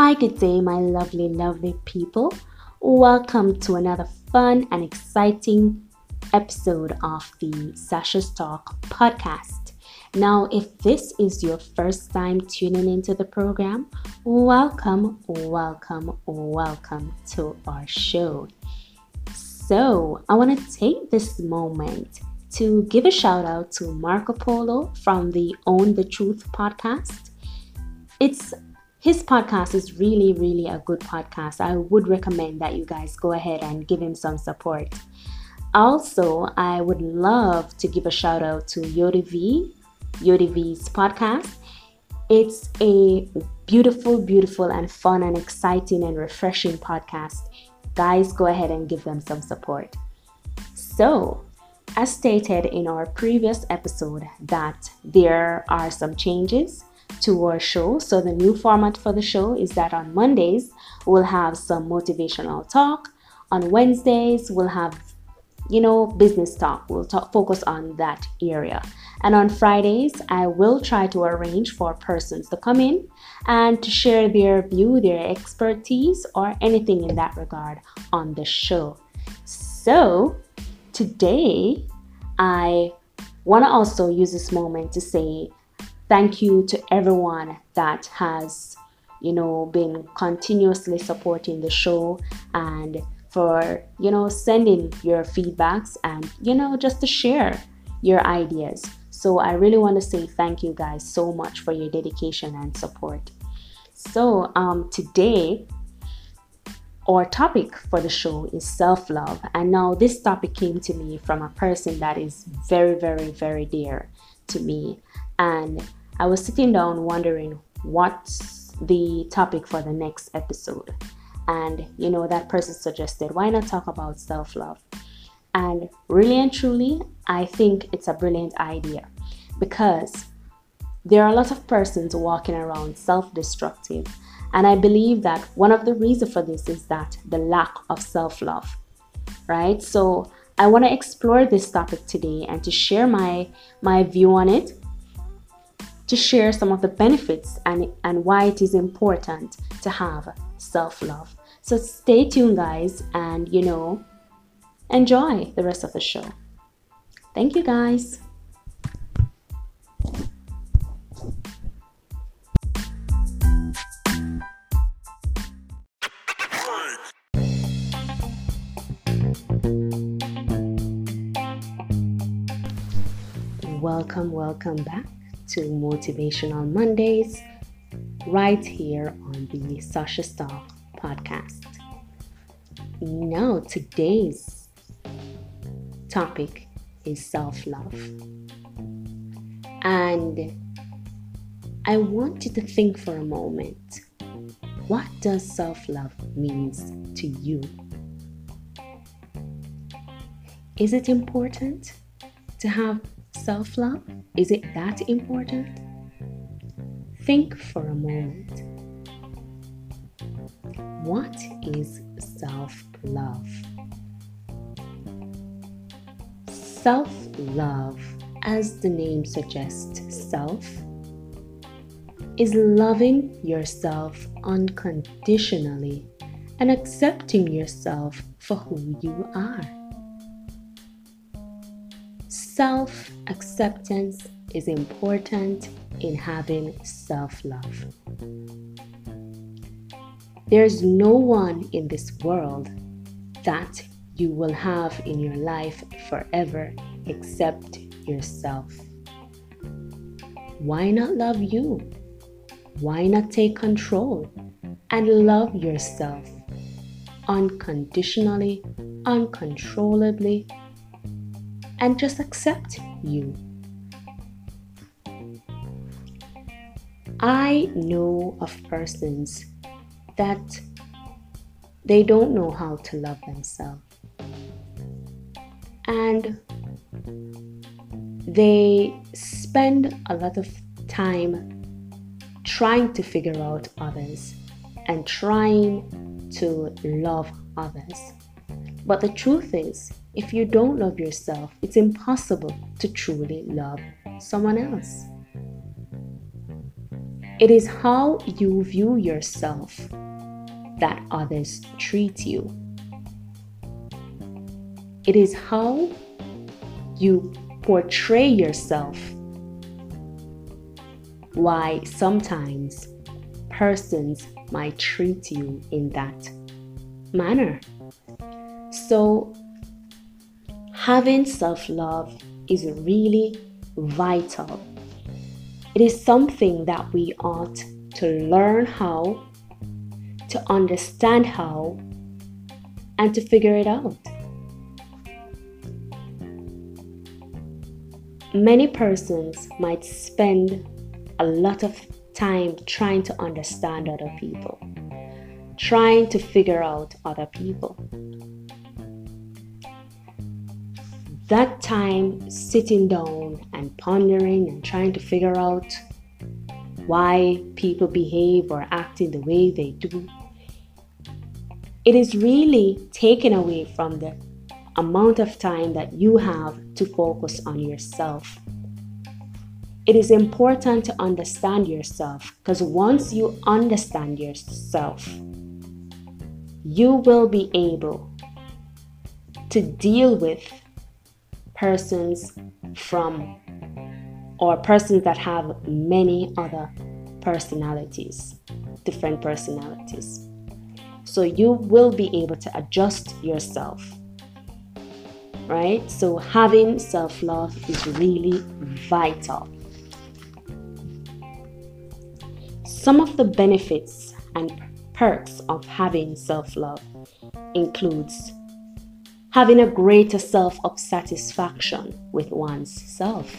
Hi, good day, my lovely, lovely people. Welcome to another fun and exciting episode of the Sasha's Talk podcast. Now, if this is your first time tuning into the program, welcome, welcome, welcome to our show. So, I want to take this moment to give a shout out to Marco Polo from the Own the Truth podcast. It's his podcast is really, really a good podcast. I would recommend that you guys go ahead and give him some support. Also, I would love to give a shout out to Yodi V, Yodi V's podcast. It's a beautiful, beautiful, and fun, and exciting and refreshing podcast. Guys, go ahead and give them some support. So, as stated in our previous episode, that there are some changes to our show. So, the new format for the show is that on Mondays, we'll have some motivational talk. On Wednesdays, we'll have, you know, business talk. We'll talk, focus on that area. And on Fridays, I will try to arrange for persons to come in and to share their view, their expertise, or anything in that regard on the show. So, today, I want to also use this moment to say thank you to everyone that has you know been continuously supporting the show and for you know sending your feedbacks and you know just to share your ideas so i really want to say thank you guys so much for your dedication and support so um, today our topic for the show is self love. And now, this topic came to me from a person that is very, very, very dear to me. And I was sitting down wondering what's the topic for the next episode. And, you know, that person suggested, why not talk about self love? And really and truly, I think it's a brilliant idea because there are a lot of persons walking around self destructive. And I believe that one of the reasons for this is that the lack of self love, right? So I want to explore this topic today and to share my, my view on it to share some of the benefits and, and why it is important to have self love. So stay tuned, guys, and you know, enjoy the rest of the show. Thank you, guys. Welcome, welcome back to Motivational Mondays right here on the Sasha Talk podcast. Now, today's topic is self love. And I want you to think for a moment what does self love means to you? Is it important to have self love? Is it that important? Think for a moment. What is self love? Self love, as the name suggests, self, is loving yourself unconditionally and accepting yourself for who you are. Self acceptance is important in having self love. There's no one in this world that you will have in your life forever except yourself. Why not love you? Why not take control and love yourself unconditionally, uncontrollably, and just accept you. I know of persons that they don't know how to love themselves. And they spend a lot of time trying to figure out others and trying to love others. But the truth is, if you don't love yourself, it's impossible to truly love someone else. It is how you view yourself that others treat you. It is how you portray yourself why sometimes persons might treat you in that manner. So, having self love is really vital. It is something that we ought to learn how, to understand how, and to figure it out. Many persons might spend a lot of time trying to understand other people, trying to figure out other people. That time sitting down and pondering and trying to figure out why people behave or act in the way they do, it is really taken away from the amount of time that you have to focus on yourself. It is important to understand yourself because once you understand yourself, you will be able to deal with persons from or persons that have many other personalities, different personalities. So you will be able to adjust yourself. Right? So having self love is really vital. Some of the benefits and perks of having self-love includes having a greater self of satisfaction with one's self.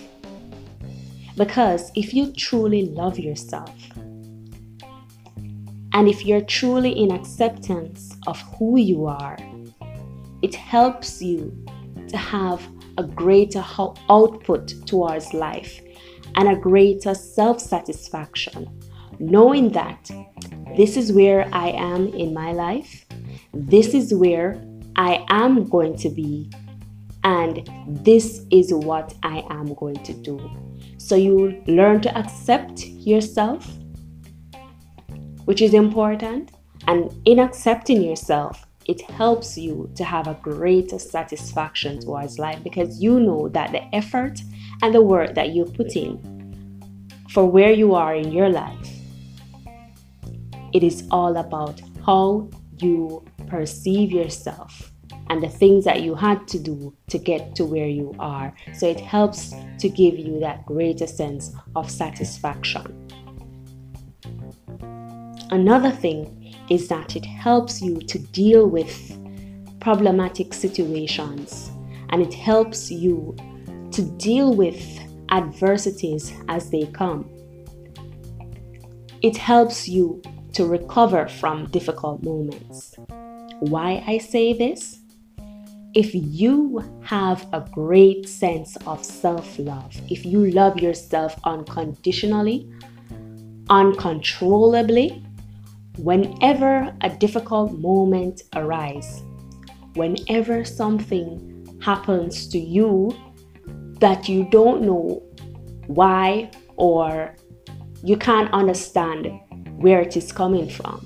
Because if you truly love yourself, and if you're truly in acceptance of who you are, it helps you to have a greater output towards life and a greater self satisfaction knowing that this is where I am in my life, this is where I am going to be, and this is what I am going to do. So you learn to accept yourself, which is important, and in accepting yourself, it helps you to have a greater satisfaction towards life because you know that the effort and the work that you put in for where you are in your life it is all about how you perceive yourself and the things that you had to do to get to where you are. So it helps to give you that greater sense of satisfaction. Another thing is that it helps you to deal with problematic situations and it helps you to deal with adversities as they come. It helps you to recover from difficult moments. Why I say this? If you have a great sense of self love, if you love yourself unconditionally, uncontrollably, whenever a difficult moment arises, whenever something happens to you that you don't know why or you can't understand where it is coming from.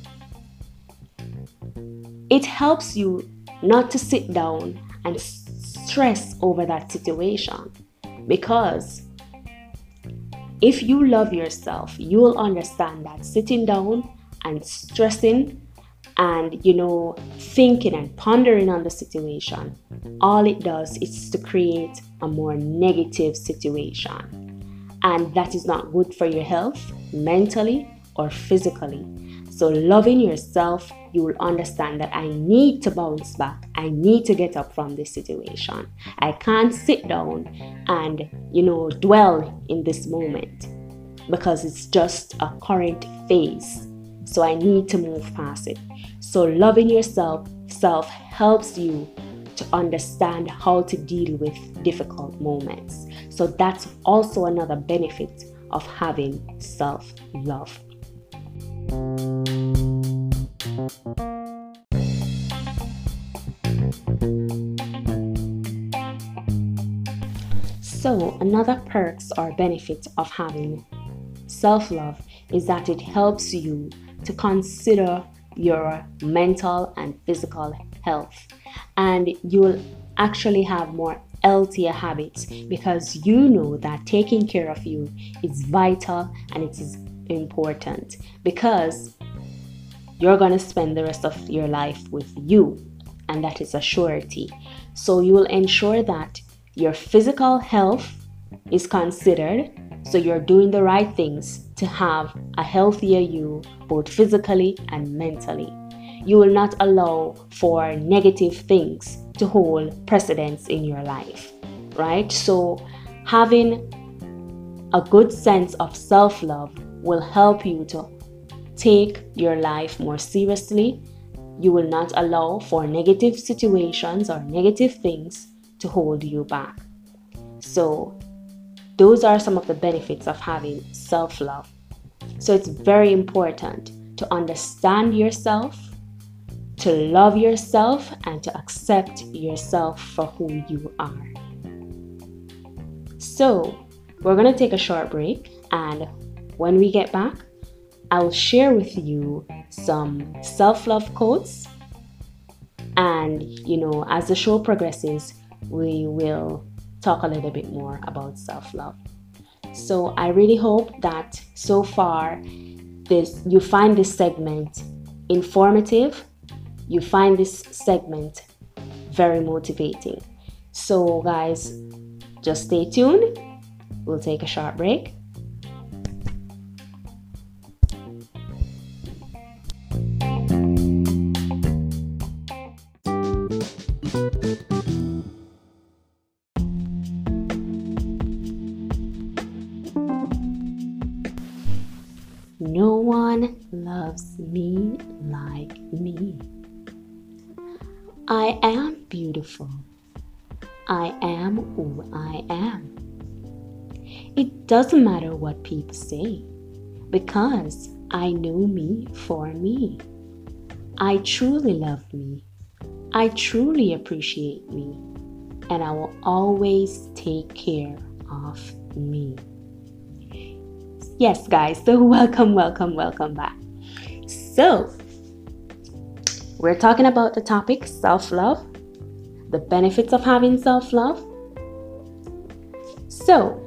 It helps you not to sit down and stress over that situation because if you love yourself, you will understand that sitting down and stressing and you know thinking and pondering on the situation all it does is to create a more negative situation and that is not good for your health mentally or physically. So, loving yourself, you will understand that I need to bounce back. I need to get up from this situation. I can't sit down and, you know, dwell in this moment because it's just a current phase. So, I need to move past it. So, loving yourself self helps you to understand how to deal with difficult moments. So, that's also another benefit of having self love. So, another perks or benefit of having self love is that it helps you to consider your mental and physical health. And you'll actually have more healthier habits because you know that taking care of you is vital and it is important because you're going to spend the rest of your life with you, and that is a surety. So you will ensure that your physical health is considered, so you're doing the right things to have a healthier you, both physically and mentally. You will not allow for negative things to hold precedence in your life, right? So having a good sense of self love will help you to take your life more seriously. You will not allow for negative situations or negative things to hold you back. So, those are some of the benefits of having self love. So, it's very important to understand yourself, to love yourself, and to accept yourself for who you are. So, we're going to take a short break, and when we get back, I'll share with you some self love quotes. And, you know, as the show progresses, we will talk a little bit more about self love. So I really hope that so far this you find this segment informative, you find this segment very motivating. So guys, just stay tuned. We'll take a short break doesn't matter what people say because I know me for me. I truly love me. I truly appreciate me. And I will always take care of me. Yes, guys, so welcome, welcome, welcome back. So, we're talking about the topic self love, the benefits of having self love. So,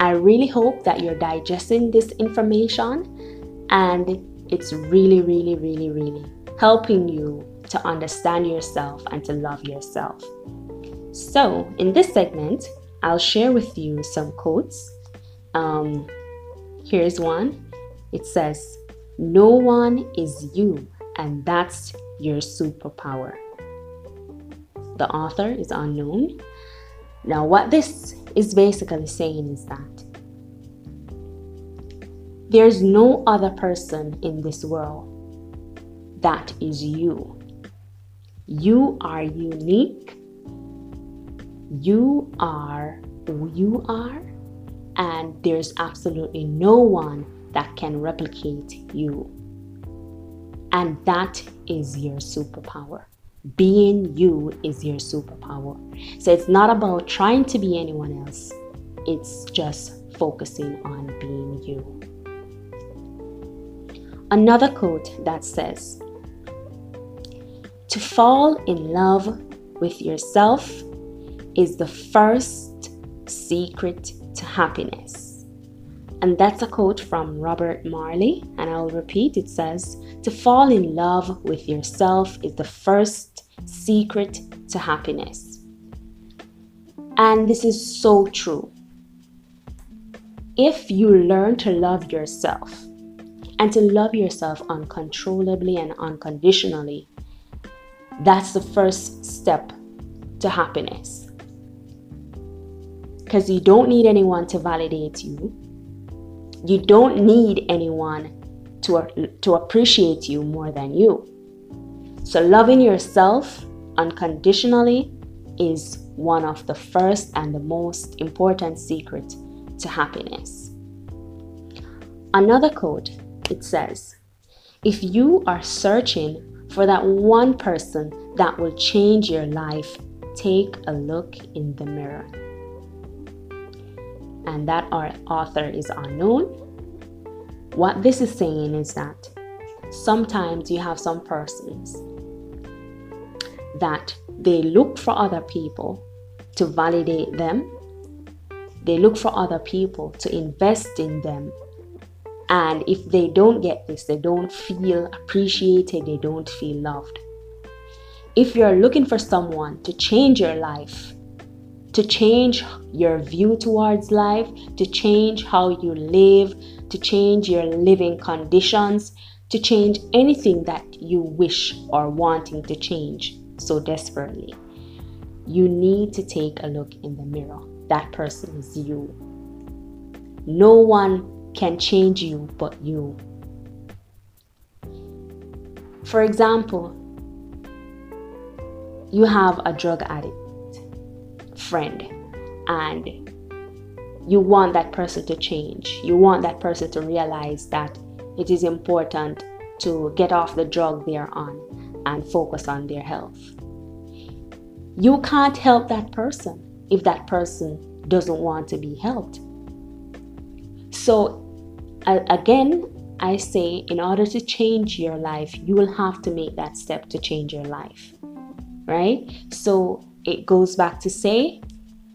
I really hope that you're digesting this information and it's really, really, really, really helping you to understand yourself and to love yourself. So, in this segment, I'll share with you some quotes. Um, Here's one it says, No one is you, and that's your superpower. The author is unknown. Now, what this is basically saying is that there's no other person in this world that is you. You are unique. You are who you are and there's absolutely no one that can replicate you. And that is your superpower. Being you is your superpower. So it's not about trying to be anyone else, it's just focusing on being you. Another quote that says, To fall in love with yourself is the first secret to happiness. And that's a quote from Robert Marley. and I'll repeat it says, To fall in love with yourself is the first secret to happiness. And this is so true. If you learn to love yourself and to love yourself uncontrollably and unconditionally, that's the first step to happiness because you don't need anyone to validate you. You don't need anyone to, to appreciate you more than you. So, loving yourself unconditionally is one of the first and the most important secret to happiness. Another quote it says, If you are searching for that one person that will change your life, take a look in the mirror and that our author is unknown. what this is saying is that sometimes you have some persons that they look for other people to validate them, they look for other people to invest in them. And if they don't get this, they don't feel appreciated, they don't feel loved. If you're looking for someone to change your life, to change your view towards life, to change how you live, to change your living conditions, to change anything that you wish or wanting to change so desperately. You need to take a look in the mirror. That person is you. No one can change you but you. For example, you have a drug addict friend and you want that person to change. You want that person to realize that it is important to get off the drug they're on and focus on their health. You can't help that person if that person doesn't want to be helped. So, again, I say in order to change your life, you will have to make that step to change your life. Right? So, it goes back to say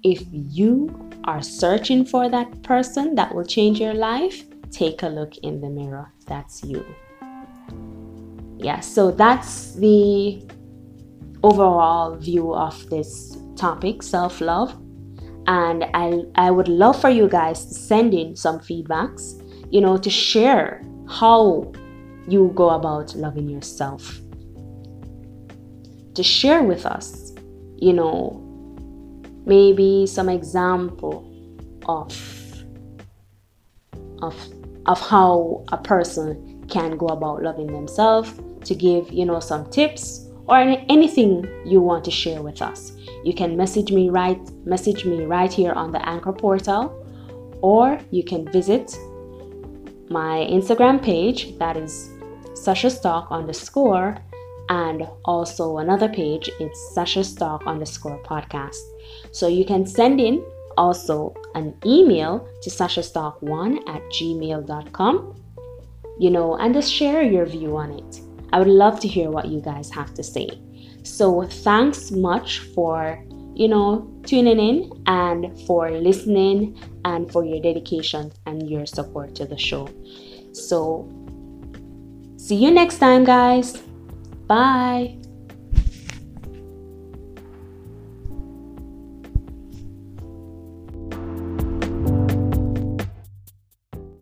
if you are searching for that person that will change your life, take a look in the mirror. That's you. Yeah, so that's the overall view of this topic self love. And I, I would love for you guys to send in some feedbacks, you know, to share how you go about loving yourself. To share with us you know, maybe some example of of of how a person can go about loving themselves to give you know some tips or anything you want to share with us you can message me right message me right here on the anchor portal or you can visit my instagram page that is sasha stock underscore and also another page it's Sasha Stock underscore podcast. So you can send in also an email to sashastock1 at gmail.com, you know, and just share your view on it. I would love to hear what you guys have to say. So thanks much for, you know, tuning in and for listening and for your dedication and your support to the show. So see you next time, guys. Bye.